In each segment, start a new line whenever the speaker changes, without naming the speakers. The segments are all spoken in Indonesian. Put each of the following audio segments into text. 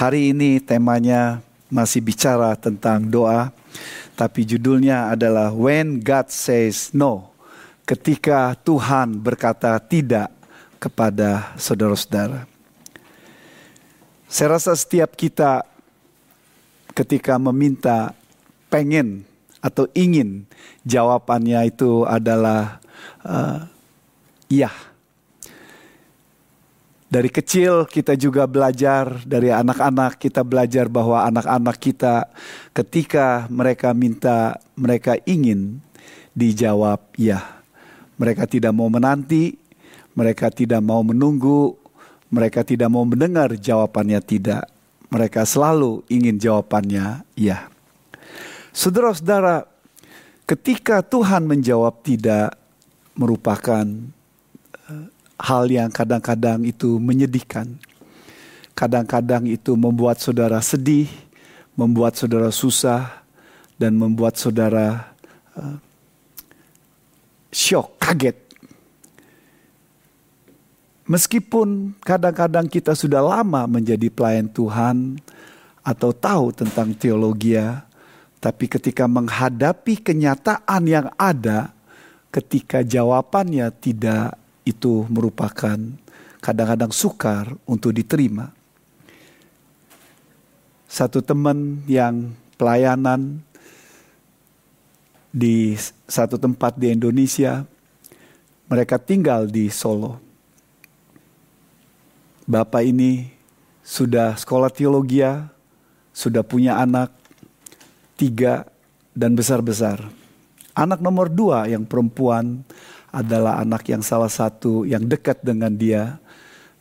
Hari ini temanya masih bicara tentang doa, tapi judulnya adalah When God Says No. Ketika Tuhan berkata tidak kepada saudara-saudara. Saya rasa setiap kita ketika meminta pengen atau ingin jawabannya itu adalah uh, iya dari kecil kita juga belajar dari anak-anak kita belajar bahwa anak-anak kita ketika mereka minta mereka ingin dijawab ya. Mereka tidak mau menanti, mereka tidak mau menunggu, mereka tidak mau mendengar jawabannya tidak. Mereka selalu ingin jawabannya ya. Saudara-saudara, ketika Tuhan menjawab tidak merupakan hal yang kadang-kadang itu menyedihkan. Kadang-kadang itu membuat saudara sedih, membuat saudara susah, dan membuat saudara uh, shock, kaget. Meskipun kadang-kadang kita sudah lama menjadi pelayan Tuhan atau tahu tentang teologi, tapi ketika menghadapi kenyataan yang ada, ketika jawabannya tidak itu merupakan kadang-kadang sukar untuk diterima. Satu teman yang pelayanan di satu tempat di Indonesia, mereka tinggal di Solo. Bapak ini sudah sekolah teologi, sudah punya anak tiga dan besar-besar. Anak nomor dua yang perempuan adalah anak yang salah satu yang dekat dengan dia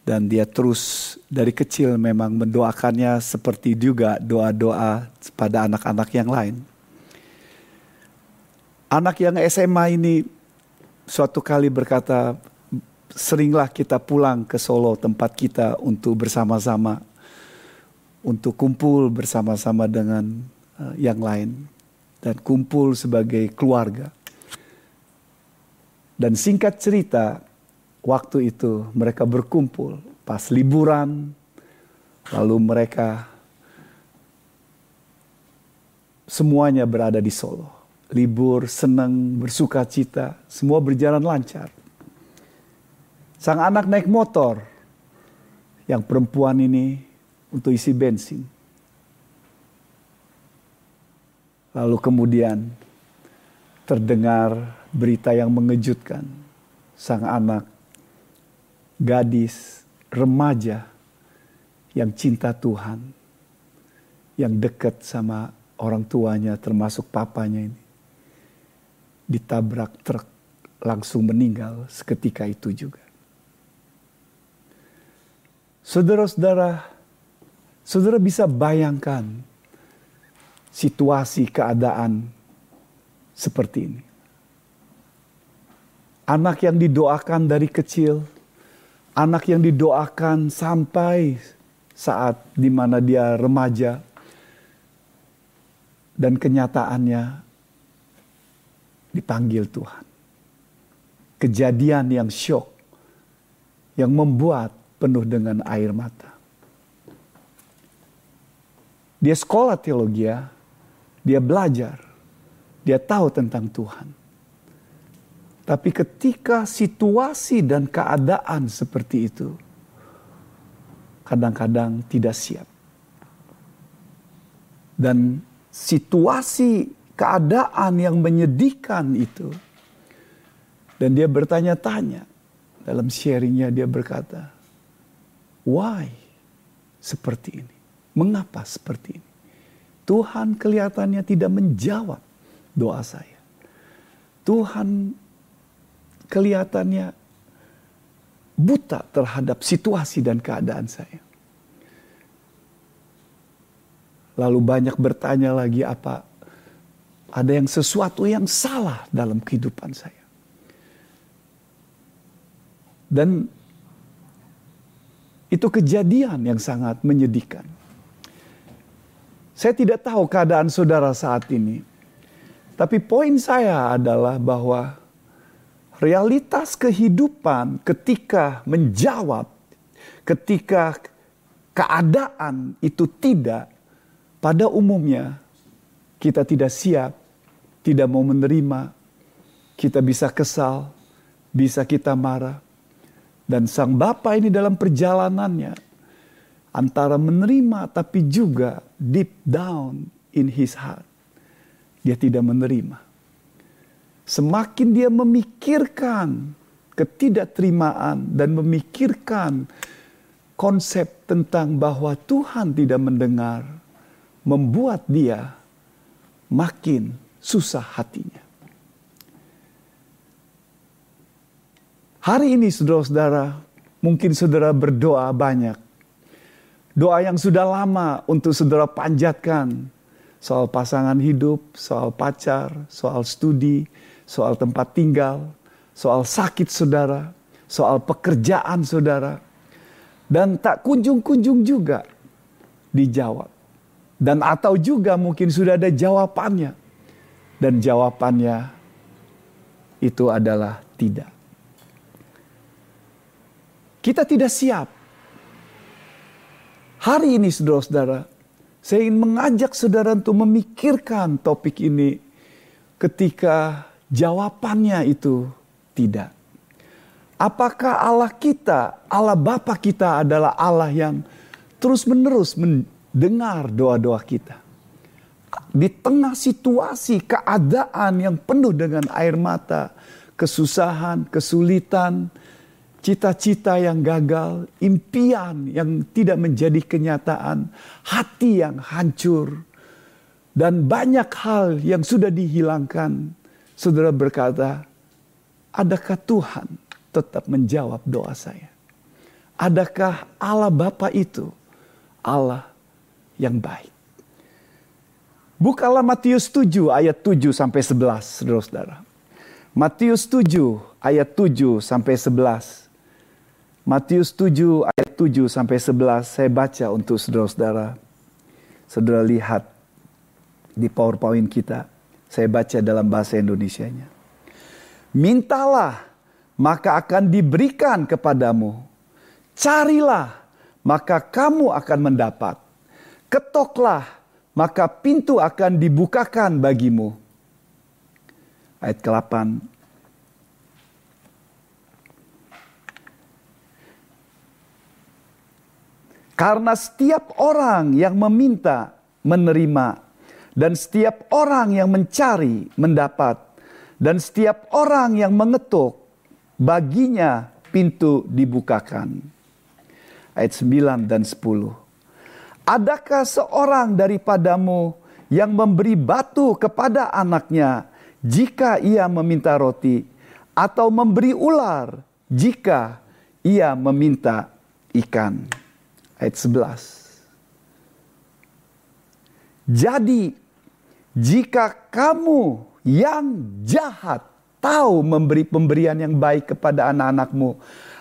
dan dia terus dari kecil memang mendoakannya seperti juga doa-doa pada anak-anak yang lain. Anak yang SMA ini suatu kali berkata, seringlah kita pulang ke Solo tempat kita untuk bersama-sama, untuk kumpul bersama-sama dengan uh, yang lain dan kumpul sebagai keluarga. Dan singkat cerita, waktu itu mereka berkumpul pas liburan, lalu mereka semuanya berada di Solo. Libur, senang, bersuka cita, semua berjalan lancar. Sang anak naik motor, yang perempuan ini untuk isi bensin. Lalu kemudian terdengar berita yang mengejutkan. Sang anak, gadis, remaja yang cinta Tuhan, yang dekat sama orang tuanya termasuk papanya ini, ditabrak truk langsung meninggal seketika itu juga. Saudara-saudara, saudara bisa bayangkan situasi keadaan seperti ini. Anak yang didoakan dari kecil, anak yang didoakan sampai saat di mana dia remaja, dan kenyataannya dipanggil Tuhan. Kejadian yang syok, yang membuat penuh dengan air mata. Dia sekolah teologi, dia belajar, dia tahu tentang Tuhan. Tapi ketika situasi dan keadaan seperti itu, kadang-kadang tidak siap. Dan situasi keadaan yang menyedihkan itu, dan dia bertanya-tanya dalam sharingnya dia berkata, why seperti ini? Mengapa seperti ini? Tuhan kelihatannya tidak menjawab doa saya. Tuhan kelihatannya buta terhadap situasi dan keadaan saya. Lalu banyak bertanya lagi apa ada yang sesuatu yang salah dalam kehidupan saya. Dan itu kejadian yang sangat menyedihkan. Saya tidak tahu keadaan saudara saat ini. Tapi poin saya adalah bahwa realitas kehidupan ketika menjawab, ketika keadaan itu tidak, pada umumnya kita tidak siap, tidak mau menerima, kita bisa kesal, bisa kita marah. Dan sang Bapa ini dalam perjalanannya antara menerima tapi juga deep down in his heart. Dia tidak menerima. Semakin dia memikirkan ketidakterimaan dan memikirkan konsep tentang bahwa Tuhan tidak mendengar, membuat dia makin susah hatinya. Hari ini saudara-saudara, mungkin saudara berdoa banyak. Doa yang sudah lama untuk saudara panjatkan. Soal pasangan hidup, soal pacar, soal studi, soal tempat tinggal, soal sakit saudara, soal pekerjaan saudara. Dan tak kunjung-kunjung juga dijawab. Dan atau juga mungkin sudah ada jawabannya. Dan jawabannya itu adalah tidak. Kita tidak siap. Hari ini saudara-saudara, saya ingin mengajak saudara untuk memikirkan topik ini ketika jawabannya itu tidak. Apakah Allah kita, Allah Bapa kita adalah Allah yang terus-menerus mendengar doa-doa kita? Di tengah situasi keadaan yang penuh dengan air mata, kesusahan, kesulitan, cita-cita yang gagal, impian yang tidak menjadi kenyataan, hati yang hancur, dan banyak hal yang sudah dihilangkan. Saudara berkata, adakah Tuhan tetap menjawab doa saya? Adakah Allah Bapa itu Allah yang baik? Bukalah Matius 7 ayat 7 sampai 11, saudara-saudara. Matius 7 ayat 7 sampai 11. Matius 7 ayat 7 sampai 11 saya baca untuk saudara-saudara. Saudara lihat di PowerPoint kita. Saya baca dalam bahasa Indonesianya. Mintalah maka akan diberikan kepadamu. Carilah maka kamu akan mendapat. Ketoklah maka pintu akan dibukakan bagimu. Ayat ke-8 Karena setiap orang yang meminta menerima dan setiap orang yang mencari mendapat dan setiap orang yang mengetuk baginya pintu dibukakan. Ayat 9 dan 10. Adakah seorang daripadamu yang memberi batu kepada anaknya jika ia meminta roti atau memberi ular jika ia meminta ikan? ayat 11. Jadi jika kamu yang jahat tahu memberi pemberian yang baik kepada anak-anakmu,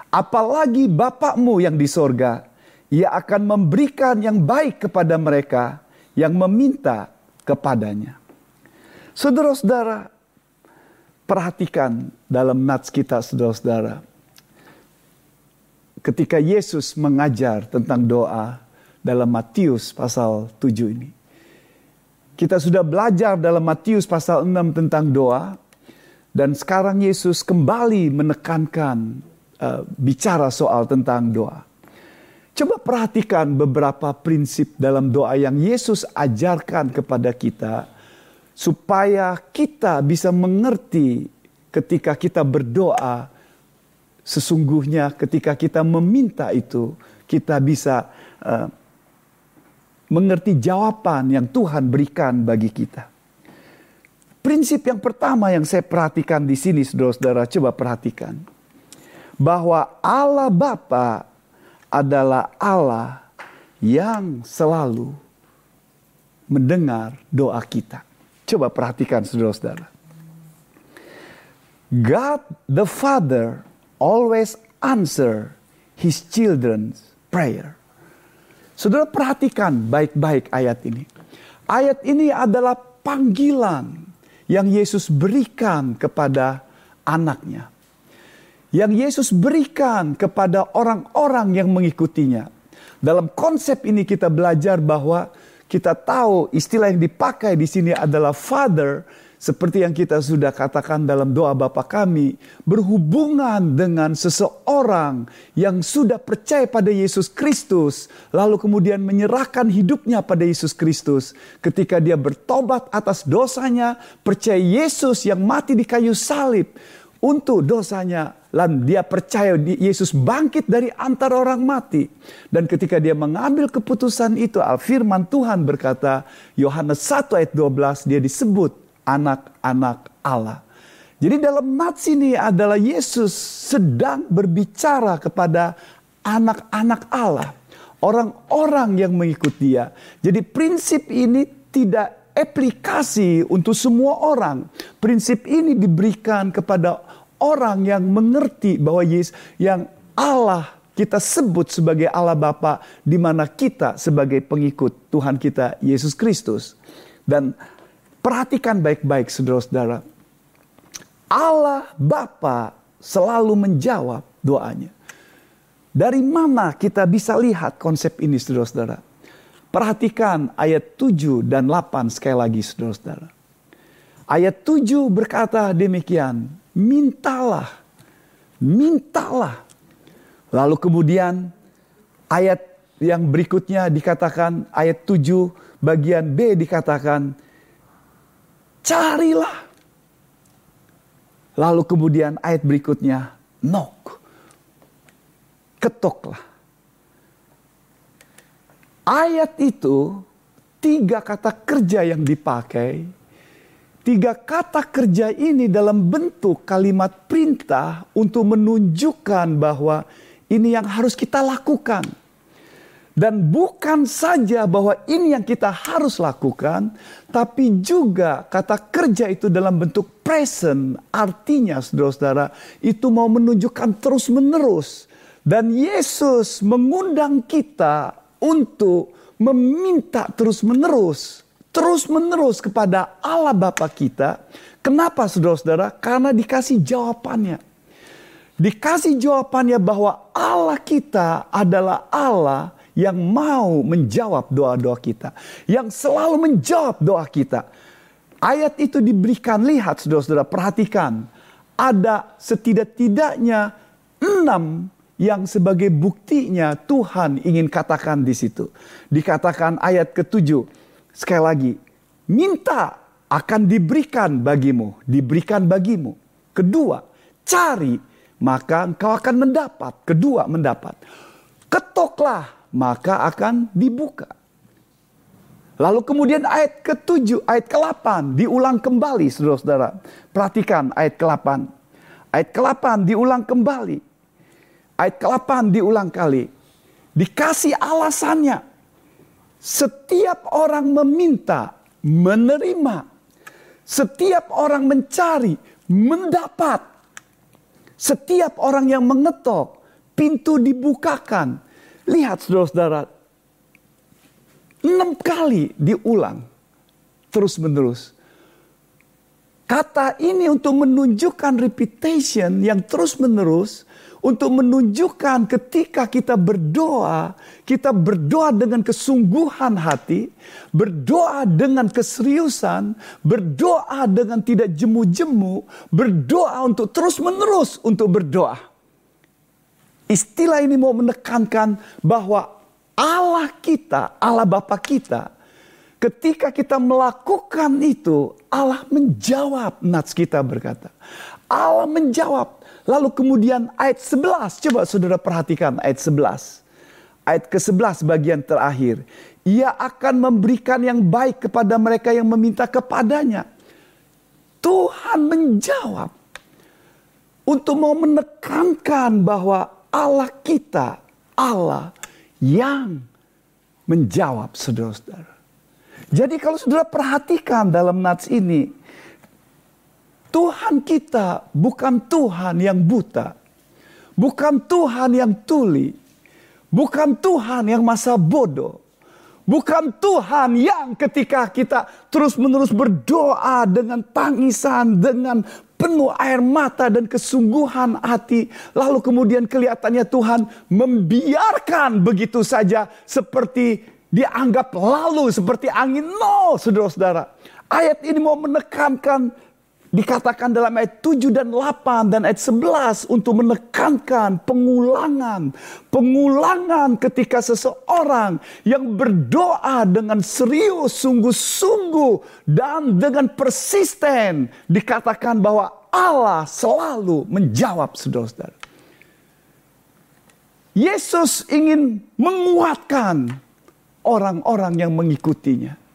apalagi Bapakmu yang di sorga, ia akan memberikan yang baik kepada mereka yang meminta kepadanya. Saudara-saudara, perhatikan dalam nats kita saudara-saudara ketika Yesus mengajar tentang doa dalam Matius pasal 7 ini. Kita sudah belajar dalam Matius pasal 6 tentang doa dan sekarang Yesus kembali menekankan uh, bicara soal tentang doa. Coba perhatikan beberapa prinsip dalam doa yang Yesus ajarkan kepada kita supaya kita bisa mengerti ketika kita berdoa sesungguhnya ketika kita meminta itu, kita bisa uh, mengerti jawaban yang Tuhan berikan bagi kita. Prinsip yang pertama yang saya perhatikan di sini, saudara-saudara, coba perhatikan. Bahwa Allah Bapa adalah Allah yang selalu mendengar doa kita. Coba perhatikan saudara-saudara. God the Father always answer his children's prayer. Saudara perhatikan baik-baik ayat ini. Ayat ini adalah panggilan yang Yesus berikan kepada anaknya. Yang Yesus berikan kepada orang-orang yang mengikutinya. Dalam konsep ini kita belajar bahwa kita tahu istilah yang dipakai di sini adalah father seperti yang kita sudah katakan dalam doa Bapa kami, berhubungan dengan seseorang yang sudah percaya pada Yesus Kristus, lalu kemudian menyerahkan hidupnya pada Yesus Kristus. Ketika dia bertobat atas dosanya, percaya Yesus yang mati di kayu salib untuk dosanya, dan dia percaya Yesus bangkit dari antara orang mati. Dan ketika dia mengambil keputusan itu, Al-Firman Tuhan berkata, Yohanes 1 ayat 12, dia disebut anak-anak Allah. Jadi dalam nats ini adalah Yesus sedang berbicara kepada anak-anak Allah. Orang-orang yang mengikut dia. Jadi prinsip ini tidak aplikasi untuk semua orang. Prinsip ini diberikan kepada orang yang mengerti bahwa Yesus yang Allah kita sebut sebagai Allah Bapa di mana kita sebagai pengikut Tuhan kita Yesus Kristus. Dan Perhatikan baik-baik saudara-saudara. Allah Bapa selalu menjawab doanya. Dari mana kita bisa lihat konsep ini saudara-saudara? Perhatikan ayat 7 dan 8 sekali lagi saudara-saudara. Ayat 7 berkata demikian, mintalah, mintalah. Lalu kemudian ayat yang berikutnya dikatakan, ayat 7 bagian B dikatakan, Carilah. Lalu kemudian ayat berikutnya, knock. Ketoklah. Ayat itu tiga kata kerja yang dipakai. Tiga kata kerja ini dalam bentuk kalimat perintah untuk menunjukkan bahwa ini yang harus kita lakukan. Dan bukan saja bahwa ini yang kita harus lakukan, tapi juga kata kerja itu dalam bentuk present. Artinya saudara-saudara itu mau menunjukkan terus-menerus. Dan Yesus mengundang kita untuk meminta terus-menerus. Terus-menerus kepada Allah Bapa kita. Kenapa saudara-saudara? Karena dikasih jawabannya. Dikasih jawabannya bahwa Allah kita adalah Allah yang mau menjawab doa-doa kita, yang selalu menjawab doa kita. Ayat itu diberikan lihat saudara-saudara perhatikan. Ada setidak-tidaknya enam yang sebagai buktinya Tuhan ingin katakan di situ. Dikatakan ayat ketujuh. Sekali lagi, minta akan diberikan bagimu, diberikan bagimu. Kedua, cari maka engkau akan mendapat. Kedua, mendapat. Ketoklah maka akan dibuka. Lalu kemudian ayat ke-7, ayat ke-8 diulang kembali saudara-saudara. Perhatikan ayat ke-8. Ayat ke-8 diulang kembali. Ayat ke-8 diulang kali. Dikasih alasannya. Setiap orang meminta, menerima. Setiap orang mencari, mendapat. Setiap orang yang mengetok, pintu dibukakan. Lihat saudara-saudara, enam kali diulang terus menerus. Kata ini untuk menunjukkan repetition yang terus menerus. Untuk menunjukkan ketika kita berdoa, kita berdoa dengan kesungguhan hati, berdoa dengan keseriusan, berdoa dengan tidak jemu-jemu, berdoa untuk terus menerus untuk berdoa. Istilah ini mau menekankan bahwa Allah kita, Allah Bapa kita, ketika kita melakukan itu, Allah menjawab. Nats kita berkata, Allah menjawab. Lalu kemudian ayat 11, coba saudara perhatikan ayat 11. Ayat ke-11 bagian terakhir. Ia akan memberikan yang baik kepada mereka yang meminta kepadanya. Tuhan menjawab. Untuk mau menekankan bahwa Allah kita, Allah yang menjawab saudara-saudara. Jadi kalau saudara perhatikan dalam nats ini, Tuhan kita bukan Tuhan yang buta, bukan Tuhan yang tuli, bukan Tuhan yang masa bodoh, bukan Tuhan yang ketika kita terus-menerus berdoa dengan tangisan, dengan penuh air mata dan kesungguhan hati. Lalu kemudian kelihatannya Tuhan membiarkan begitu saja seperti dianggap lalu seperti angin. No, saudara-saudara. Ayat ini mau menekankan Dikatakan dalam ayat 7 dan 8 dan ayat 11 untuk menekankan pengulangan. Pengulangan ketika seseorang yang berdoa dengan serius, sungguh-sungguh dan dengan persisten. Dikatakan bahwa Allah selalu menjawab saudara-saudara. Yesus ingin menguatkan orang-orang yang mengikutinya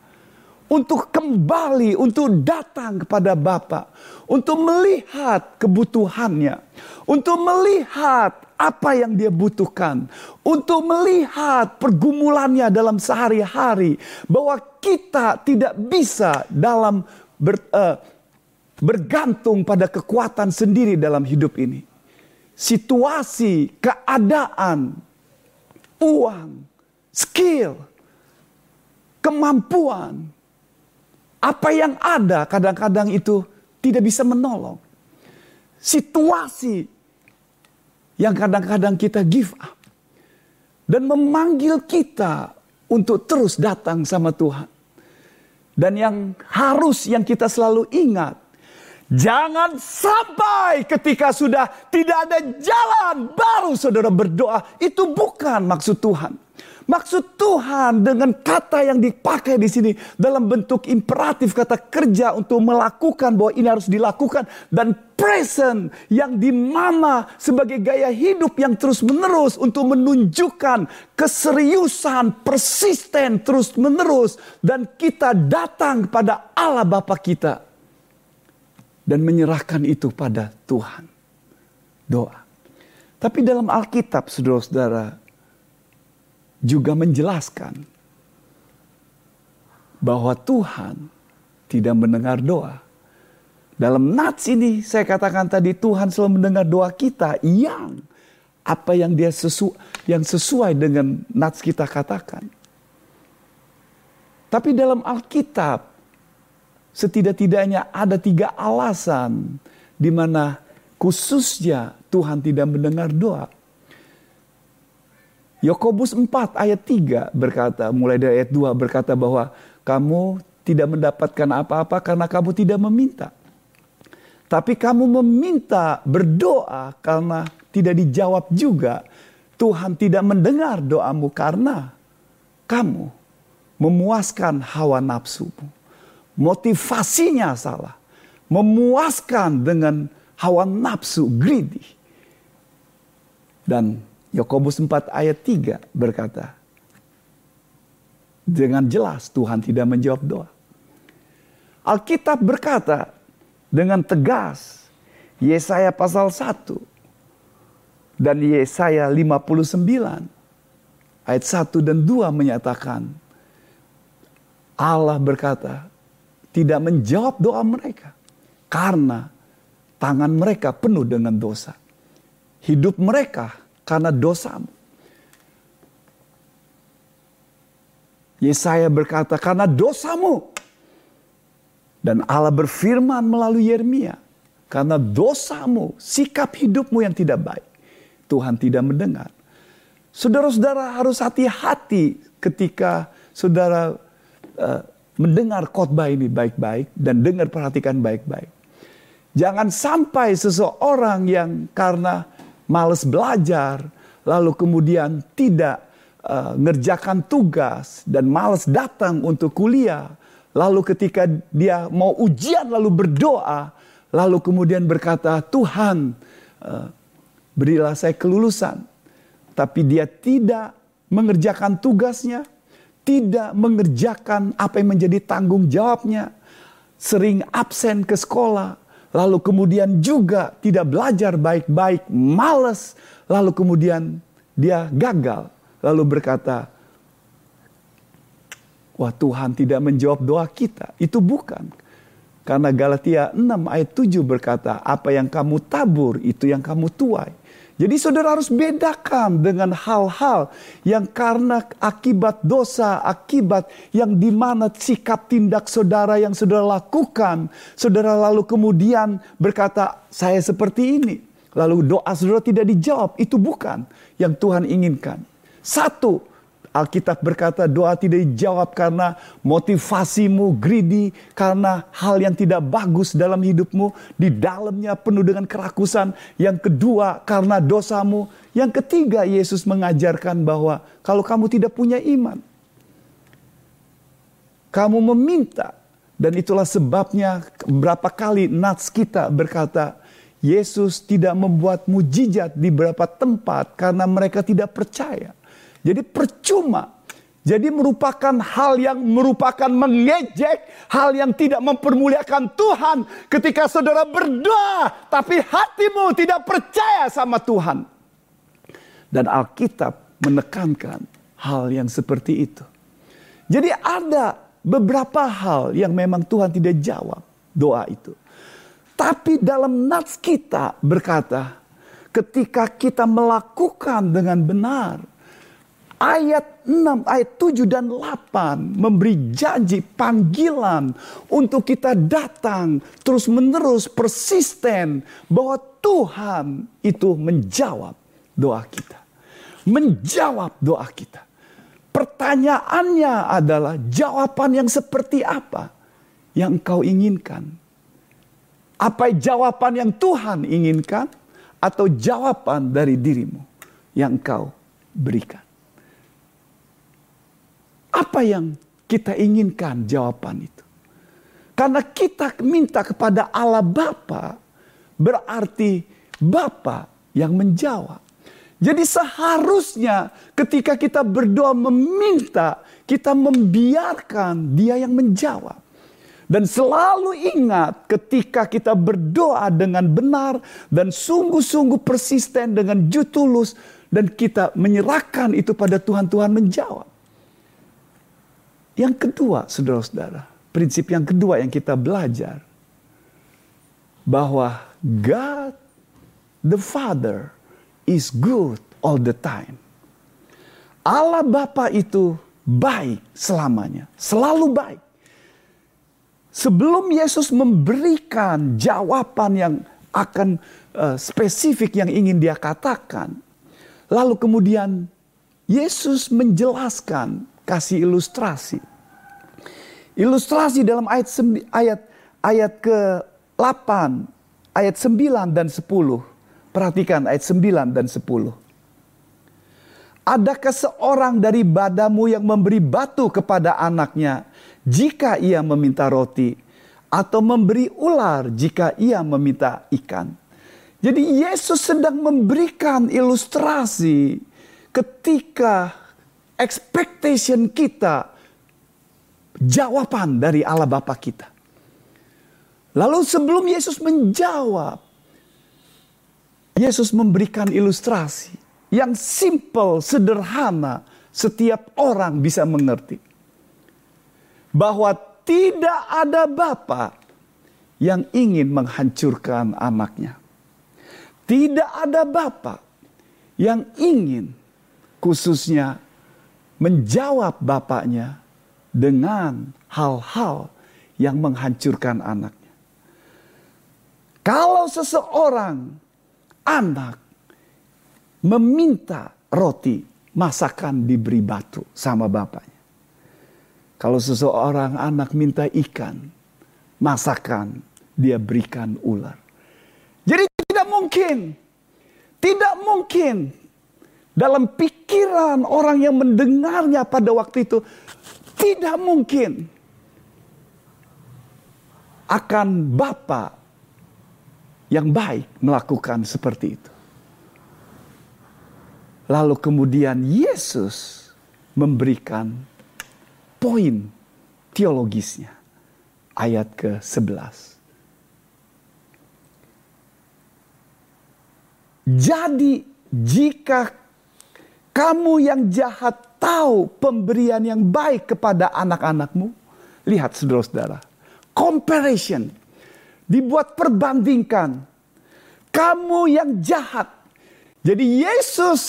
untuk kembali, untuk datang kepada Bapa, untuk melihat kebutuhannya, untuk melihat apa yang dia butuhkan, untuk melihat pergumulannya dalam sehari-hari, bahwa kita tidak bisa dalam ber, uh, bergantung pada kekuatan sendiri dalam hidup ini. Situasi, keadaan, uang, skill, kemampuan, apa yang ada kadang-kadang itu tidak bisa menolong. Situasi yang kadang-kadang kita give up. Dan memanggil kita untuk terus datang sama Tuhan. Dan yang harus yang kita selalu ingat. Jangan sampai ketika sudah tidak ada jalan baru saudara berdoa. Itu bukan maksud Tuhan. Maksud Tuhan dengan kata yang dipakai di sini dalam bentuk imperatif kata kerja untuk melakukan bahwa ini harus dilakukan dan present yang di mana sebagai gaya hidup yang terus menerus untuk menunjukkan keseriusan persisten terus menerus dan kita datang pada Allah Bapa kita dan menyerahkan itu pada Tuhan. Doa. Tapi dalam Alkitab saudara-saudara juga menjelaskan bahwa Tuhan tidak mendengar doa. Dalam nats ini saya katakan tadi Tuhan selalu mendengar doa kita yang apa yang dia sesu yang sesuai dengan nats kita katakan. Tapi dalam Alkitab setidak-tidaknya ada tiga alasan di mana khususnya Tuhan tidak mendengar doa. Yakobus 4 ayat 3 berkata, mulai dari ayat 2 berkata bahwa kamu tidak mendapatkan apa-apa karena kamu tidak meminta. Tapi kamu meminta berdoa karena tidak dijawab juga. Tuhan tidak mendengar doamu karena kamu memuaskan hawa nafsumu. Motivasinya salah. Memuaskan dengan hawa nafsu, greedy. Dan Yakobus 4 ayat 3 berkata, dengan jelas Tuhan tidak menjawab doa. Alkitab berkata dengan tegas, Yesaya pasal 1 dan Yesaya 59 ayat 1 dan 2 menyatakan Allah berkata tidak menjawab doa mereka karena tangan mereka penuh dengan dosa. Hidup mereka karena dosamu. Yesaya berkata karena dosamu. Dan Allah berfirman melalui Yeremia, karena dosamu, sikap hidupmu yang tidak baik, Tuhan tidak mendengar. Saudara-saudara harus hati-hati ketika saudara uh, mendengar khotbah ini baik-baik dan dengar perhatikan baik-baik. Jangan sampai seseorang yang karena males belajar, lalu kemudian tidak uh, ngerjakan tugas dan males datang untuk kuliah. Lalu ketika dia mau ujian lalu berdoa, lalu kemudian berkata, "Tuhan, uh, berilah saya kelulusan." Tapi dia tidak mengerjakan tugasnya, tidak mengerjakan apa yang menjadi tanggung jawabnya, sering absen ke sekolah, lalu kemudian juga tidak belajar baik-baik, males, lalu kemudian dia gagal, lalu berkata, Wah Tuhan tidak menjawab doa kita. Itu bukan. Karena Galatia 6 ayat 7 berkata, apa yang kamu tabur itu yang kamu tuai. Jadi saudara harus bedakan dengan hal-hal yang karena akibat dosa, akibat yang di mana sikap tindak saudara yang saudara lakukan. Saudara lalu kemudian berkata, saya seperti ini. Lalu doa saudara tidak dijawab, itu bukan yang Tuhan inginkan. Satu, Alkitab berkata doa tidak dijawab karena motivasimu greedy, karena hal yang tidak bagus dalam hidupmu, di dalamnya penuh dengan kerakusan. Yang kedua karena dosamu. Yang ketiga Yesus mengajarkan bahwa kalau kamu tidak punya iman, kamu meminta. Dan itulah sebabnya berapa kali nats kita berkata, Yesus tidak membuat mujizat di beberapa tempat karena mereka tidak percaya. Jadi percuma. Jadi merupakan hal yang merupakan mengejek, hal yang tidak mempermuliakan Tuhan ketika saudara berdoa tapi hatimu tidak percaya sama Tuhan. Dan Alkitab menekankan hal yang seperti itu. Jadi ada beberapa hal yang memang Tuhan tidak jawab doa itu. Tapi dalam nats kita berkata, ketika kita melakukan dengan benar, ayat 6, ayat 7 dan 8 memberi janji panggilan untuk kita datang terus menerus persisten bahwa Tuhan itu menjawab doa kita. Menjawab doa kita. Pertanyaannya adalah jawaban yang seperti apa yang engkau inginkan? Apa jawaban yang Tuhan inginkan atau jawaban dari dirimu yang engkau berikan? Apa yang kita inginkan jawaban itu? Karena kita minta kepada Allah Bapa, berarti Bapa yang menjawab. Jadi seharusnya ketika kita berdoa meminta, kita membiarkan dia yang menjawab. Dan selalu ingat ketika kita berdoa dengan benar dan sungguh-sungguh persisten dengan jutulus dan kita menyerahkan itu pada Tuhan, Tuhan menjawab. Yang kedua, saudara-saudara, prinsip yang kedua yang kita belajar bahwa God the Father is good all the time. Allah Bapa itu baik selamanya, selalu baik. Sebelum Yesus memberikan jawaban yang akan uh, spesifik yang ingin dia katakan, lalu kemudian Yesus menjelaskan kasih ilustrasi. Ilustrasi dalam ayat ayat ayat ke-8, ayat 9 dan 10. Perhatikan ayat 9 dan 10. Adakah seorang dari badamu yang memberi batu kepada anaknya jika ia meminta roti atau memberi ular jika ia meminta ikan? Jadi Yesus sedang memberikan ilustrasi ketika expectation kita jawaban dari Allah Bapa kita. Lalu sebelum Yesus menjawab, Yesus memberikan ilustrasi yang simple, sederhana, setiap orang bisa mengerti. Bahwa tidak ada Bapa yang ingin menghancurkan anaknya. Tidak ada Bapa yang ingin khususnya menjawab bapaknya dengan hal-hal yang menghancurkan anaknya. Kalau seseorang anak meminta roti, masakan diberi batu sama bapaknya. Kalau seseorang anak minta ikan, masakan dia berikan ular. Jadi tidak mungkin, tidak mungkin dalam pikiran orang yang mendengarnya pada waktu itu tidak mungkin akan Bapa yang baik melakukan seperti itu. Lalu kemudian Yesus memberikan poin teologisnya. Ayat ke-11. Jadi jika kamu yang jahat tahu pemberian yang baik kepada anak-anakmu. Lihat saudara-saudara. Comparison. Dibuat perbandingkan. Kamu yang jahat. Jadi Yesus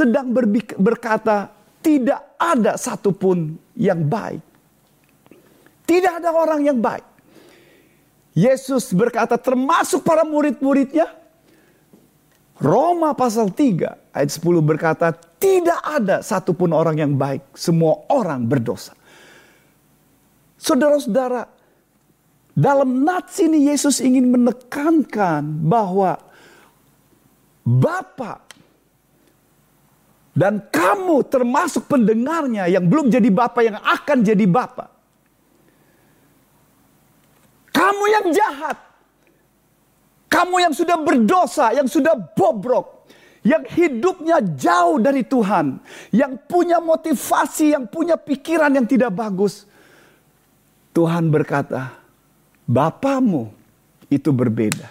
sedang berkata, tidak ada satupun yang baik. Tidak ada orang yang baik. Yesus berkata termasuk para murid-muridnya. Roma pasal 3 ayat 10 berkata tidak ada satupun orang yang baik. Semua orang berdosa. Saudara-saudara, dalam nats ini Yesus ingin menekankan bahwa Bapak dan kamu termasuk pendengarnya yang belum jadi Bapak yang akan jadi Bapak. Kamu yang jahat. Kamu yang sudah berdosa, yang sudah bobrok. Yang hidupnya jauh dari Tuhan. Yang punya motivasi, yang punya pikiran yang tidak bagus. Tuhan berkata, Bapamu itu berbeda.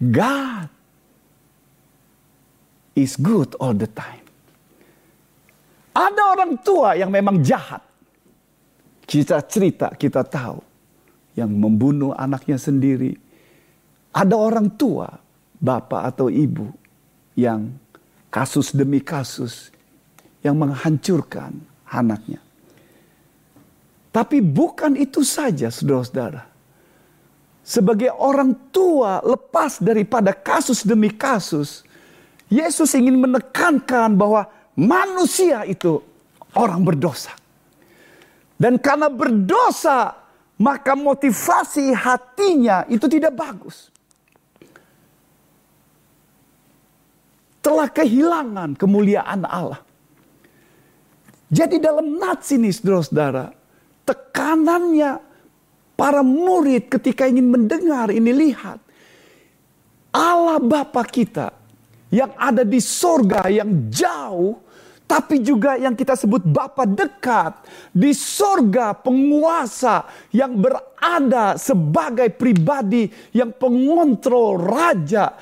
God is good all the time. Ada orang tua yang memang jahat. Kita cerita, kita tahu. Yang membunuh anaknya sendiri. Ada orang tua, bapak atau ibu. Yang kasus demi kasus. Yang menghancurkan anaknya. Tapi bukan itu saja saudara-saudara. Sebagai orang tua lepas daripada kasus demi kasus. Yesus ingin menekankan bahwa manusia itu orang berdosa. Dan karena berdosa, maka motivasi hatinya itu tidak bagus. Telah kehilangan kemuliaan Allah. Jadi dalam nats ini saudara-saudara, tekanannya para murid ketika ingin mendengar ini lihat. Allah Bapa kita yang ada di sorga yang jauh tapi juga yang kita sebut Bapa dekat di sorga penguasa yang berada sebagai pribadi yang pengontrol raja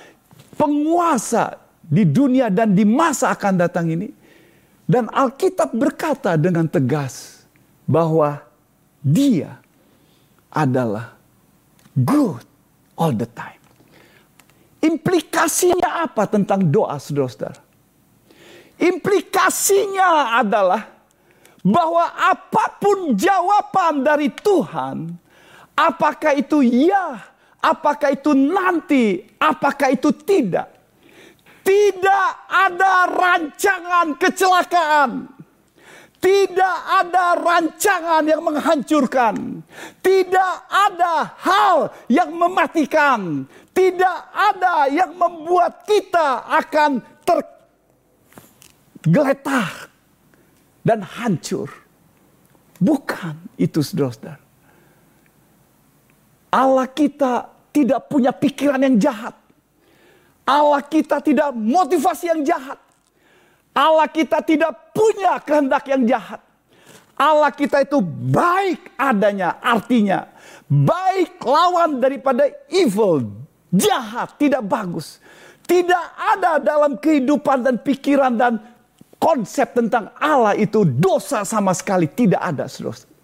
penguasa di dunia dan di masa akan datang ini dan Alkitab berkata dengan tegas bahwa dia adalah good all the time. Implikasinya apa tentang doa saudara-saudara? Implikasinya adalah bahwa apa pun jawaban dari Tuhan, apakah itu ya, apakah itu nanti, apakah itu tidak, tidak ada rancangan kecelakaan tidak ada rancangan yang menghancurkan. Tidak ada hal yang mematikan. Tidak ada yang membuat kita akan tergeletak dan hancur. Bukan itu saudara-saudara. Allah kita tidak punya pikiran yang jahat. Allah kita tidak motivasi yang jahat. Allah kita tidak punya kehendak yang jahat. Allah kita itu baik adanya, artinya baik lawan daripada evil, jahat, tidak bagus. Tidak ada dalam kehidupan dan pikiran dan konsep tentang Allah itu dosa sama sekali tidak ada, saudara.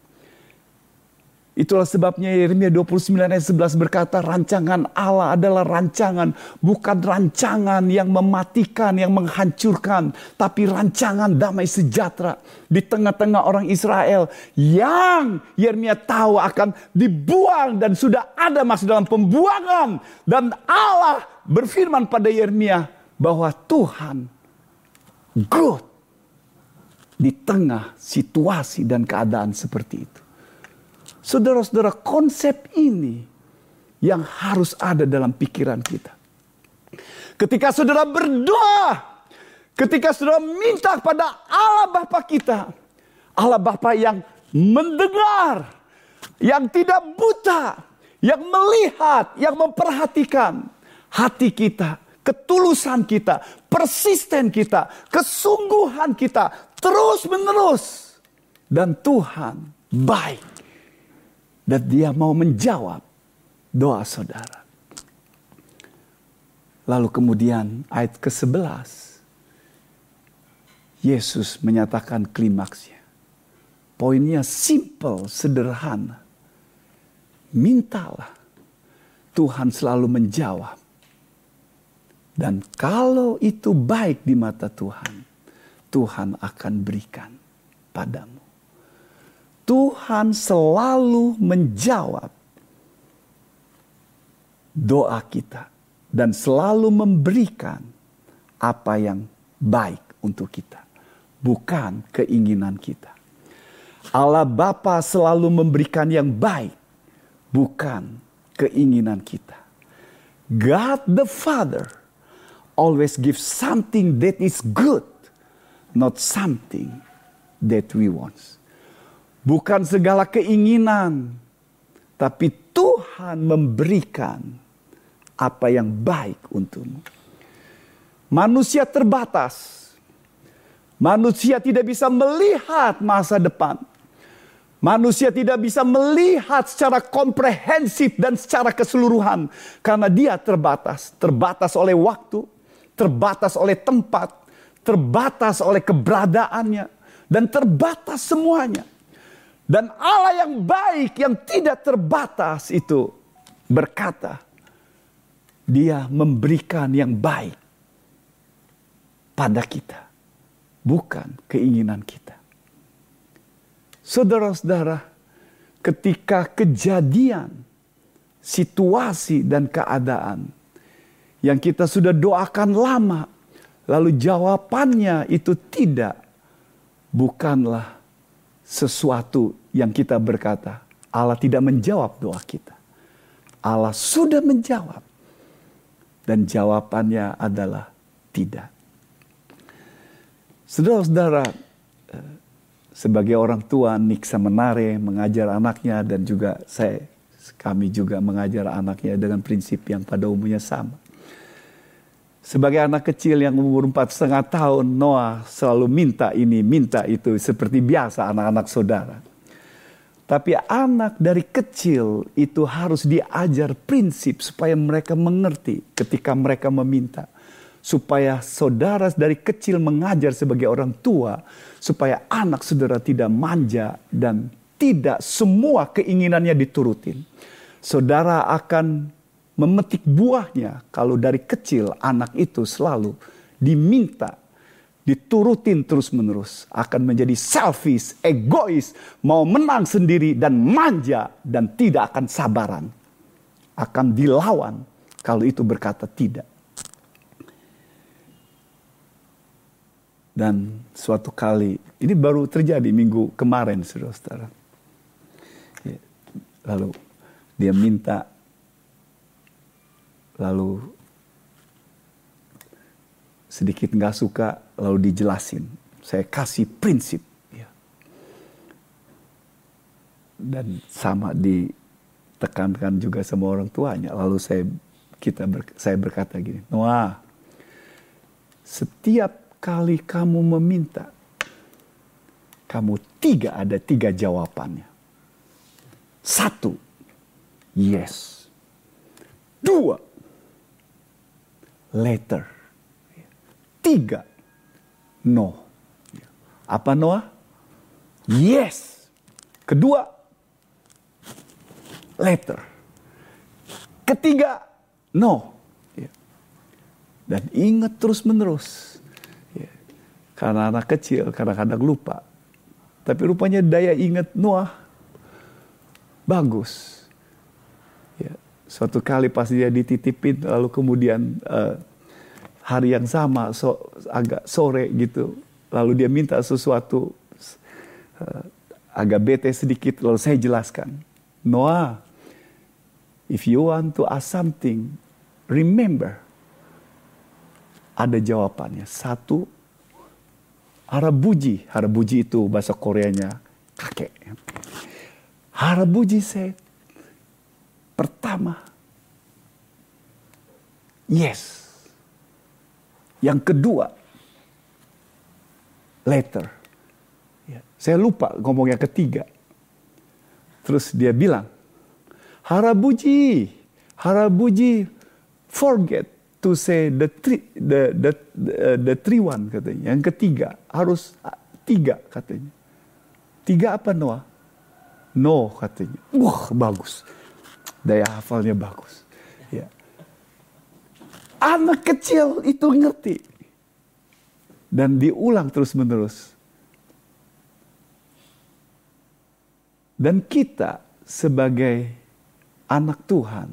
Itulah sebabnya Yeremia 29 ayat 11 berkata rancangan Allah adalah rancangan bukan rancangan yang mematikan, yang menghancurkan. Tapi rancangan damai sejahtera di tengah-tengah orang Israel yang Yeremia tahu akan dibuang dan sudah ada masuk dalam pembuangan. Dan Allah berfirman pada Yeremia bahwa Tuhan good di tengah situasi dan keadaan seperti itu. Saudara-saudara, konsep ini yang harus ada dalam pikiran kita. Ketika saudara berdoa, ketika saudara minta pada Allah Bapa kita, Allah Bapa yang mendengar, yang tidak buta, yang melihat, yang memperhatikan hati kita, ketulusan kita, persisten kita, kesungguhan kita, terus menerus. Dan Tuhan baik dan dia mau menjawab doa saudara. Lalu kemudian ayat ke-11. Yesus menyatakan klimaksnya. Poinnya simple, sederhana. Mintalah. Tuhan selalu menjawab. Dan kalau itu baik di mata Tuhan, Tuhan akan berikan padamu. Tuhan selalu menjawab doa kita dan selalu memberikan apa yang baik untuk kita, bukan keinginan kita. Allah Bapa selalu memberikan yang baik, bukan keinginan kita. God the Father always gives something that is good, not something that we want. Bukan segala keinginan, tapi Tuhan memberikan apa yang baik untukmu. Manusia terbatas. Manusia tidak bisa melihat masa depan. Manusia tidak bisa melihat secara komprehensif dan secara keseluruhan karena dia terbatas, terbatas oleh waktu, terbatas oleh tempat, terbatas oleh keberadaannya dan terbatas semuanya. Dan Allah yang baik yang tidak terbatas itu berkata, dia memberikan yang baik pada kita, bukan keinginan kita. Saudara-saudara, ketika kejadian, situasi, dan keadaan yang kita sudah doakan lama, lalu jawabannya itu tidak, bukanlah sesuatu yang kita berkata, Allah tidak menjawab doa kita. Allah sudah menjawab. Dan jawabannya adalah tidak. Saudara-saudara, sebagai orang tua Niksa Menare mengajar anaknya dan juga saya kami juga mengajar anaknya dengan prinsip yang pada umumnya sama. Sebagai anak kecil yang umur empat setengah tahun, Noah selalu minta ini, minta itu, seperti biasa anak-anak saudara. Tapi anak dari kecil itu harus diajar prinsip supaya mereka mengerti ketika mereka meminta supaya saudara dari kecil mengajar sebagai orang tua, supaya anak saudara tidak manja dan tidak semua keinginannya diturutin. Saudara akan memetik buahnya kalau dari kecil anak itu selalu diminta diturutin terus-menerus akan menjadi selfish, egois, mau menang sendiri dan manja dan tidak akan sabaran. Akan dilawan kalau itu berkata tidak. Dan suatu kali, ini baru terjadi minggu kemarin, saudara-saudara. Ya, lalu dia minta, lalu sedikit nggak suka, lalu dijelasin. Saya kasih prinsip. Ya. Dan sama ditekankan juga sama orang tuanya. Lalu saya kita ber, saya berkata gini, Noah, setiap kali kamu meminta, kamu tiga ada tiga jawabannya. Satu, yes. Dua, later. Tiga, no. Apa Noah? Yes. Kedua, later. Ketiga, no. Dan ingat terus menerus karena anak kecil kadang-kadang lupa. Tapi rupanya daya ingat Noah bagus. Suatu kali pas dia dititipin lalu kemudian uh, hari yang sama so, agak sore gitu lalu dia minta sesuatu uh, agak bete sedikit lalu saya jelaskan Noah if you want to ask something remember. Ada jawabannya. Satu Harabuji, harabuji itu bahasa Koreanya kakek. Harabuji saya pertama, yes. Yang kedua, later. Ya, saya lupa ngomong yang ketiga. Terus dia bilang, Harabuji, Harabuji, forget to say the three, the the the, the three one katanya. Yang ketiga harus tiga katanya. Tiga apa Noah? No katanya. Wah bagus. Daya hafalnya bagus. Ya. Anak kecil itu ngerti. Dan diulang terus-menerus. Dan kita sebagai anak Tuhan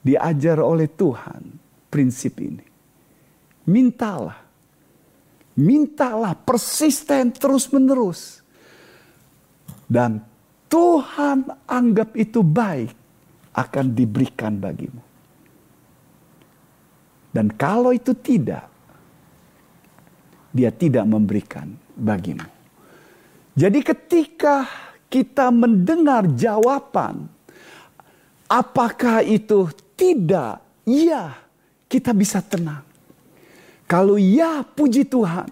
diajar oleh Tuhan prinsip ini. Mintalah. Mintalah persisten terus-menerus. Dan Tuhan anggap itu baik akan diberikan bagimu. Dan kalau itu tidak, dia tidak memberikan bagimu. Jadi ketika kita mendengar jawaban, apakah itu tidak, ya kita bisa tenang. Kalau ya puji Tuhan.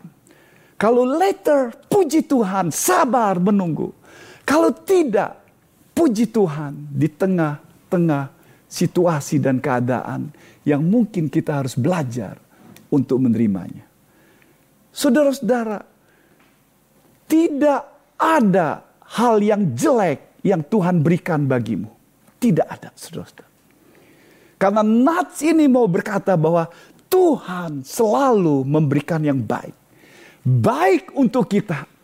Kalau later puji Tuhan, sabar menunggu. Kalau tidak, puji Tuhan di tengah-tengah situasi dan keadaan yang mungkin kita harus belajar untuk menerimanya. Saudara-saudara, tidak ada hal yang jelek yang Tuhan berikan bagimu. Tidak ada, saudara-saudara. Karena Nats ini mau berkata bahwa Tuhan selalu memberikan yang baik. Baik untuk kita.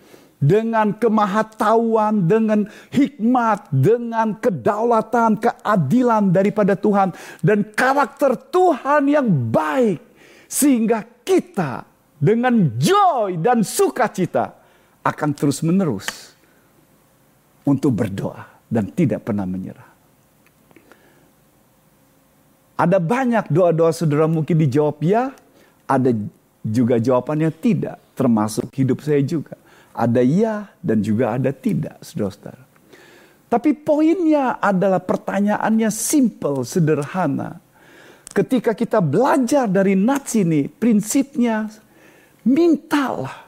Dengan kemahatauan, dengan hikmat, dengan kedaulatan, keadilan daripada Tuhan. Dan karakter Tuhan yang baik. Sehingga kita dengan joy dan sukacita akan terus menerus untuk berdoa dan tidak pernah menyerah. Ada banyak doa-doa saudara mungkin dijawab ya, ada juga jawabannya tidak, termasuk hidup saya juga. Ada ya dan juga ada tidak, saudara-saudara. Tapi poinnya adalah pertanyaannya simple, sederhana. Ketika kita belajar dari Nats ini, prinsipnya mintalah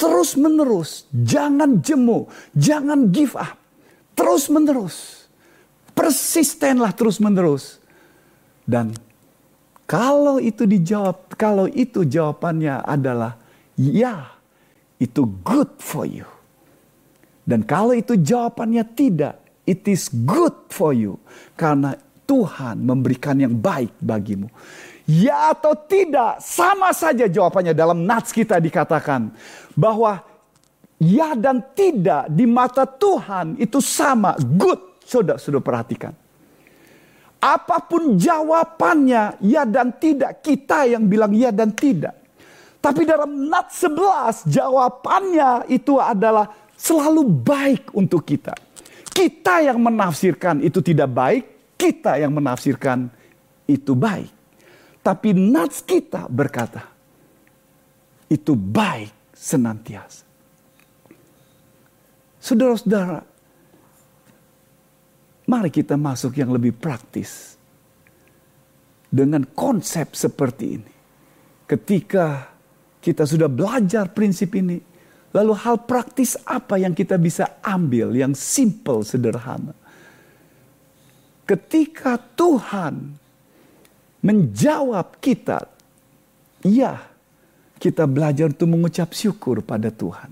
terus menerus, jangan jemu, jangan give up, terus menerus, persistenlah terus menerus. Dan kalau itu dijawab, kalau itu jawabannya adalah ya, itu good for you. Dan kalau itu jawabannya tidak, it is good for you. Karena Tuhan memberikan yang baik bagimu. Ya atau tidak, sama saja jawabannya dalam nats kita dikatakan. Bahwa ya dan tidak di mata Tuhan itu sama, good. Sudah, sudah perhatikan. Apa pun jawabannya, ya dan tidak. Kita yang bilang ya dan tidak. Tapi dalam nat 11 jawabannya itu adalah selalu baik untuk kita. Kita yang menafsirkan itu tidak baik, kita yang menafsirkan itu baik. Tapi nats kita berkata, itu baik senantiasa. Saudara-saudara, Mari kita masuk yang lebih praktis. Dengan konsep seperti ini. Ketika kita sudah belajar prinsip ini. Lalu hal praktis apa yang kita bisa ambil yang simple, sederhana. Ketika Tuhan menjawab kita, ya kita belajar untuk mengucap syukur pada Tuhan.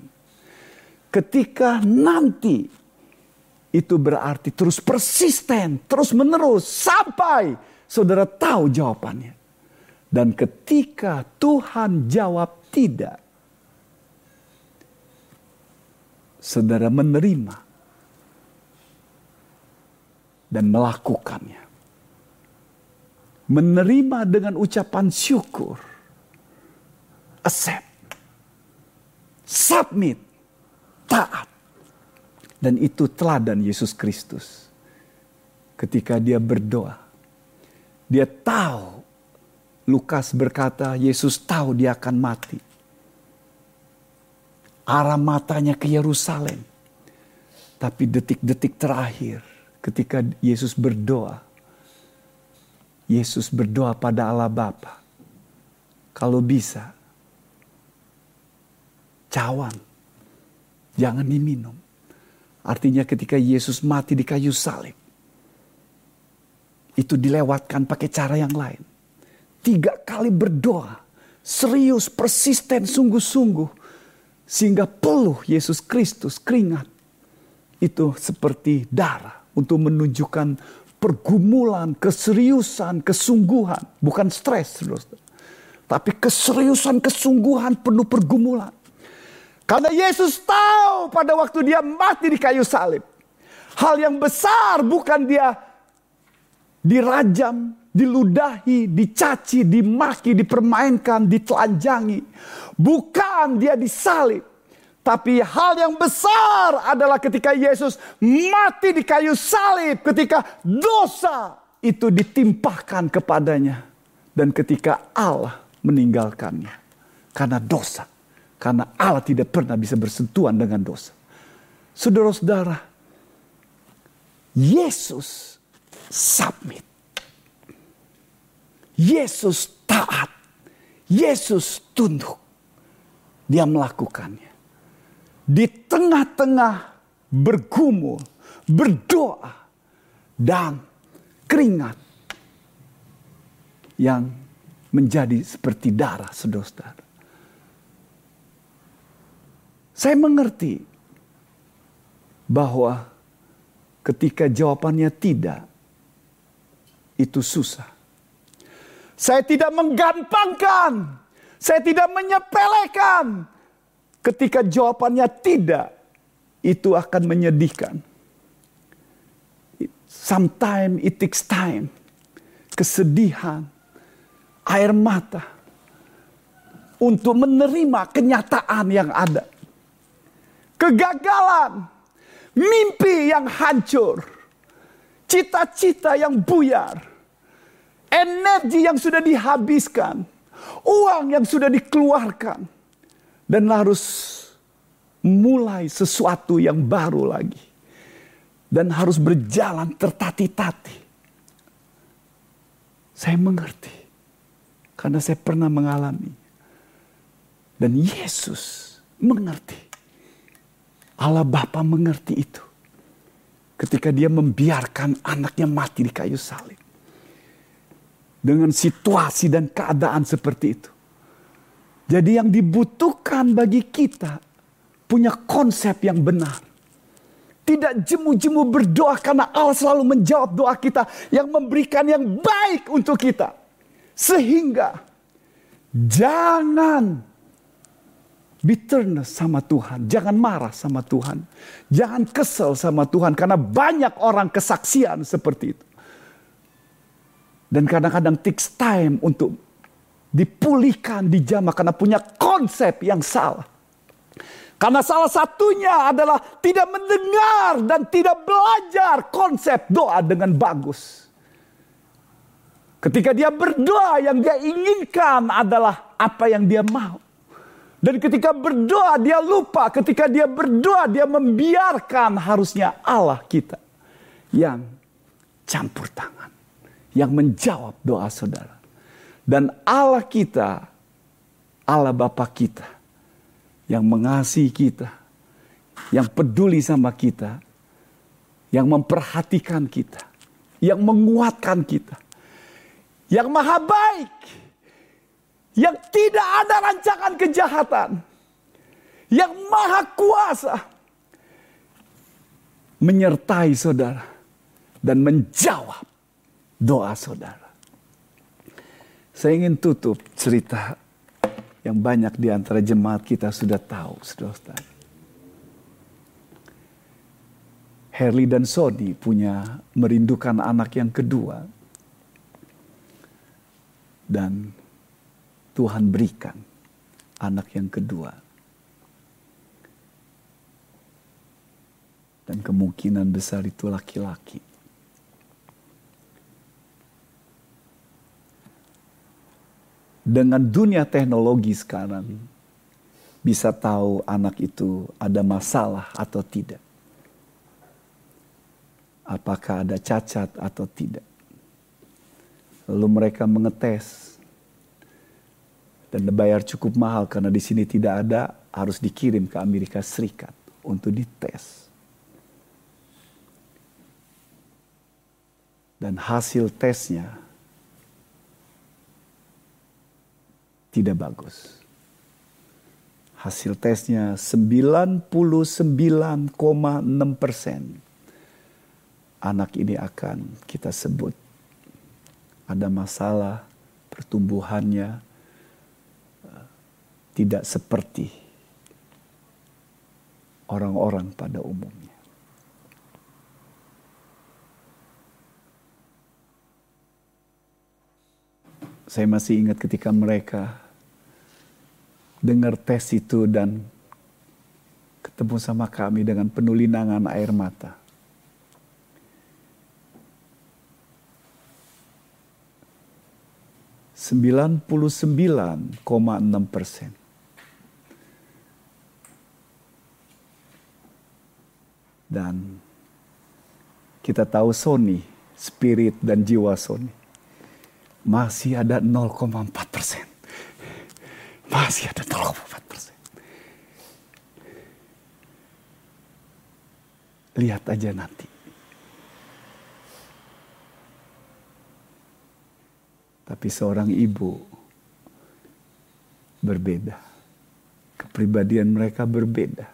Ketika nanti itu berarti terus persisten, terus menerus sampai saudara tahu jawabannya. Dan ketika Tuhan jawab tidak, saudara menerima dan melakukannya. Menerima dengan ucapan syukur, accept, submit, taat dan itu teladan Yesus Kristus. Ketika dia berdoa, dia tahu Lukas berkata, Yesus tahu dia akan mati. Arah matanya ke Yerusalem. Tapi detik-detik terakhir ketika Yesus berdoa, Yesus berdoa pada Allah Bapa. Kalau bisa, cawan, jangan diminum. Artinya ketika Yesus mati di kayu salib. Itu dilewatkan pakai cara yang lain. Tiga kali berdoa. Serius, persisten, sungguh-sungguh. Sehingga peluh Yesus Kristus keringat. Itu seperti darah untuk menunjukkan pergumulan, keseriusan, kesungguhan, bukan stres, saudara. Tapi keseriusan, kesungguhan penuh pergumulan. Karena Yesus tahu pada waktu dia mati di kayu salib. Hal yang besar bukan dia dirajam, diludahi, dicaci, dimaki, dipermainkan, ditelanjangi. Bukan dia disalib. Tapi hal yang besar adalah ketika Yesus mati di kayu salib, ketika dosa itu ditimpahkan kepadanya, dan ketika Allah meninggalkannya karena dosa, karena Allah tidak pernah bisa bersentuhan dengan dosa. Saudara-saudara, Yesus submit, Yesus taat, Yesus tunduk, Dia melakukannya di tengah-tengah bergumul, berdoa, dan keringat yang menjadi seperti darah saudara. Saya mengerti bahwa ketika jawabannya tidak, itu susah. Saya tidak menggampangkan, saya tidak menyepelekan, Ketika jawabannya tidak, itu akan menyedihkan. Sometimes it takes time. Kesedihan, air mata. Untuk menerima kenyataan yang ada. Kegagalan, mimpi yang hancur. Cita-cita yang buyar. Energi yang sudah dihabiskan. Uang yang sudah dikeluarkan dan harus mulai sesuatu yang baru lagi. Dan harus berjalan tertati-tati. Saya mengerti. Karena saya pernah mengalami. Dan Yesus mengerti. Allah Bapa mengerti itu. Ketika dia membiarkan anaknya mati di kayu salib. Dengan situasi dan keadaan seperti itu. Jadi yang dibutuhkan bagi kita punya konsep yang benar. Tidak jemu-jemu berdoa karena Allah selalu menjawab doa kita yang memberikan yang baik untuk kita. Sehingga jangan bitterness sama Tuhan. Jangan marah sama Tuhan. Jangan kesel sama Tuhan. Karena banyak orang kesaksian seperti itu. Dan kadang-kadang takes time untuk dipulihkan, dijamah karena punya konsep yang salah. Karena salah satunya adalah tidak mendengar dan tidak belajar konsep doa dengan bagus. Ketika dia berdoa yang dia inginkan adalah apa yang dia mau. Dan ketika berdoa dia lupa, ketika dia berdoa dia membiarkan harusnya Allah kita yang campur tangan, yang menjawab doa saudara. Dan Allah kita, Allah Bapa kita, yang mengasihi kita, yang peduli sama kita, yang memperhatikan kita, yang menguatkan kita, yang maha baik, yang tidak ada rancangan kejahatan, yang maha kuasa, menyertai saudara dan menjawab doa saudara. Saya ingin tutup cerita yang banyak di antara jemaat kita sudah tahu, saudara-saudara. Herli dan Sodi punya merindukan anak yang kedua. Dan Tuhan berikan anak yang kedua. Dan kemungkinan besar itu laki-laki. Dengan dunia teknologi sekarang bisa tahu anak itu ada masalah atau tidak. Apakah ada cacat atau tidak. Lalu mereka mengetes dan dibayar cukup mahal karena di sini tidak ada harus dikirim ke Amerika Serikat untuk dites. Dan hasil tesnya tidak bagus. Hasil tesnya 99,6 persen. anak ini akan kita sebut ada masalah pertumbuhannya eh, tidak seperti orang-orang pada umumnya. Saya masih ingat ketika mereka dengar tes itu dan ketemu sama kami dengan penuh linangan air mata. Sembilan puluh sembilan koma enam persen. Dan kita tahu Sony, spirit dan jiwa Sony masih ada 0,4 persen. Masih ada 0,4 persen. Lihat aja nanti. Tapi seorang ibu berbeda. Kepribadian mereka berbeda.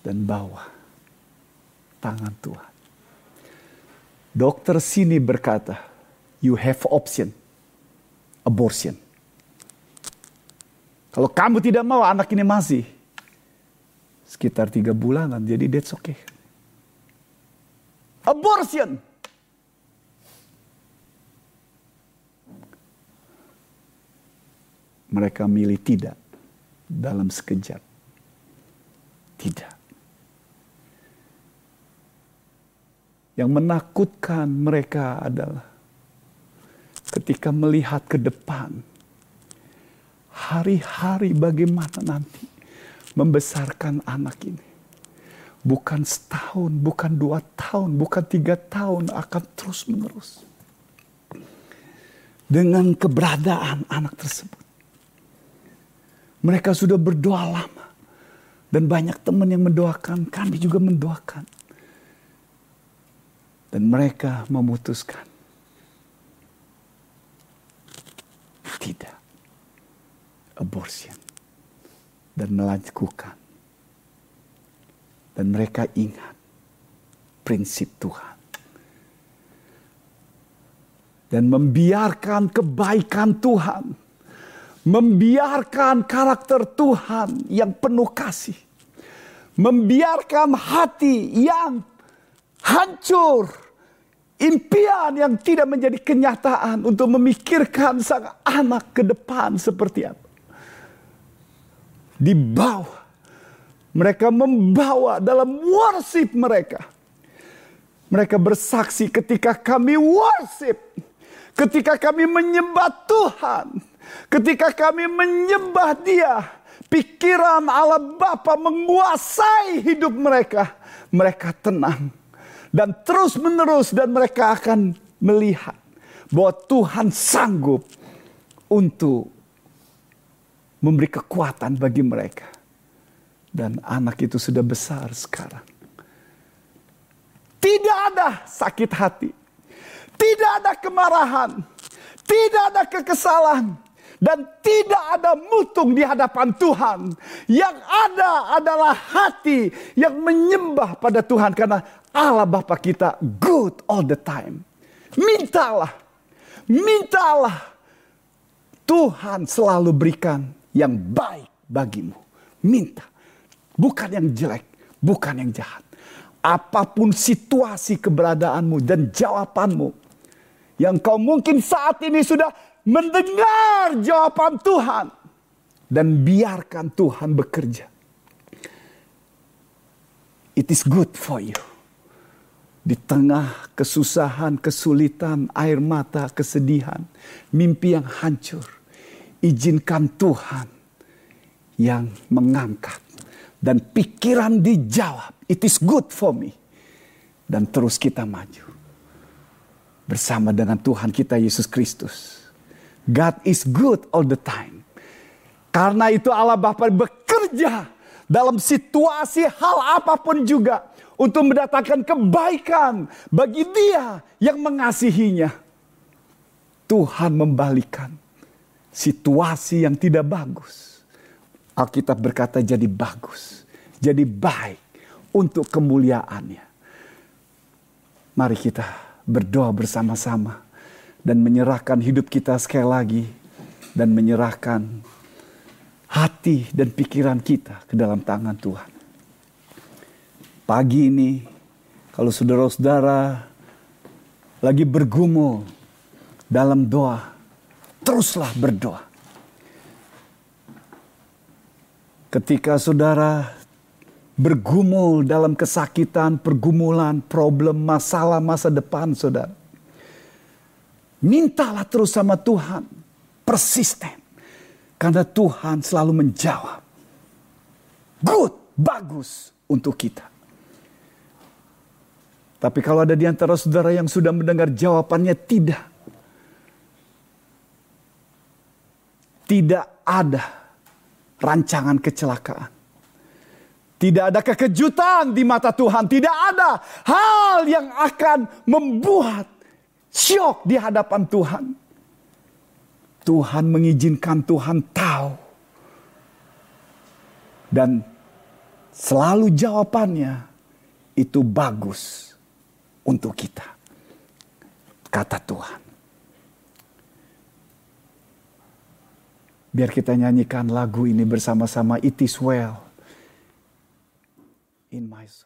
Dan bawa tangan Tuhan. Dokter sini berkata, you have option. Abortion. Kalau kamu tidak mau anak ini masih sekitar tiga bulanan, jadi that's okay. Abortion. Mereka milih tidak dalam sekejap. Tidak. Yang menakutkan mereka adalah ketika melihat ke depan, hari-hari bagaimana nanti membesarkan anak ini. Bukan setahun, bukan dua tahun, bukan tiga tahun, akan terus menerus. Dengan keberadaan anak tersebut. Mereka sudah berdoa lama. Dan banyak teman yang mendoakan, kami juga mendoakan dan mereka memutuskan. Tidak. Abortion. Dan melakukan. Dan mereka ingat prinsip Tuhan. Dan membiarkan kebaikan Tuhan. Membiarkan karakter Tuhan yang penuh kasih. Membiarkan hati yang hancur impian yang tidak menjadi kenyataan untuk memikirkan sang anak ke depan seperti apa. Di bawah mereka membawa dalam worship mereka. Mereka bersaksi ketika kami worship, ketika kami menyembah Tuhan, ketika kami menyembah Dia, pikiran Allah Bapa menguasai hidup mereka. Mereka tenang dan terus menerus dan mereka akan melihat bahwa Tuhan sanggup untuk memberi kekuatan bagi mereka. Dan anak itu sudah besar sekarang. Tidak ada sakit hati. Tidak ada kemarahan. Tidak ada kekesalan. Dan tidak ada mutung di hadapan Tuhan. Yang ada adalah hati yang menyembah pada Tuhan. Karena Allah Bapa kita good all the time. Mintalah. Mintalah. Tuhan selalu berikan yang baik bagimu. Minta. Bukan yang jelek. Bukan yang jahat. Apa pun situasi keberadaanmu dan jawabanmu. Yang kau mungkin saat ini sudah mendengar jawaban Tuhan. Dan biarkan Tuhan bekerja. It is good for you di tengah kesusahan, kesulitan, air mata, kesedihan, mimpi yang hancur, izinkan Tuhan yang mengangkat dan pikiran dijawab. It is good for me. Dan terus kita maju bersama dengan Tuhan kita Yesus Kristus. God is good all the time. Karena itu Allah Bapa bekerja dalam situasi hal apa pun juga untuk mendatangkan kebaikan bagi dia yang mengasihinya. Tuhan membalikan situasi yang tidak bagus. Alkitab berkata jadi bagus, jadi baik untuk kemuliaannya. Mari kita berdoa bersama-sama dan menyerahkan hidup kita sekali lagi dan menyerahkan hati dan pikiran kita ke dalam tangan Tuhan. Pagi ini kalau saudara-saudara lagi bergumul dalam doa, teruslah berdoa. Ketika saudara bergumul dalam kesakitan, pergumulan, problem, masalah masa depan saudara. Mintalah terus sama Tuhan. Persisten. Karena Tuhan selalu menjawab. Good, bagus untuk kita. Tapi kalau ada di antara saudara yang sudah mendengar jawabannya tidak. Tidak ada rancangan kecelakaan. Tidak ada kekejutan di mata Tuhan. Tidak ada hal yang akan membuat syok di hadapan Tuhan. Tuhan mengizinkan Tuhan tahu. Dan selalu jawabannya itu bagus untuk kita. Kata Tuhan. Biar kita nyanyikan lagu ini bersama-sama. It is well in my soul.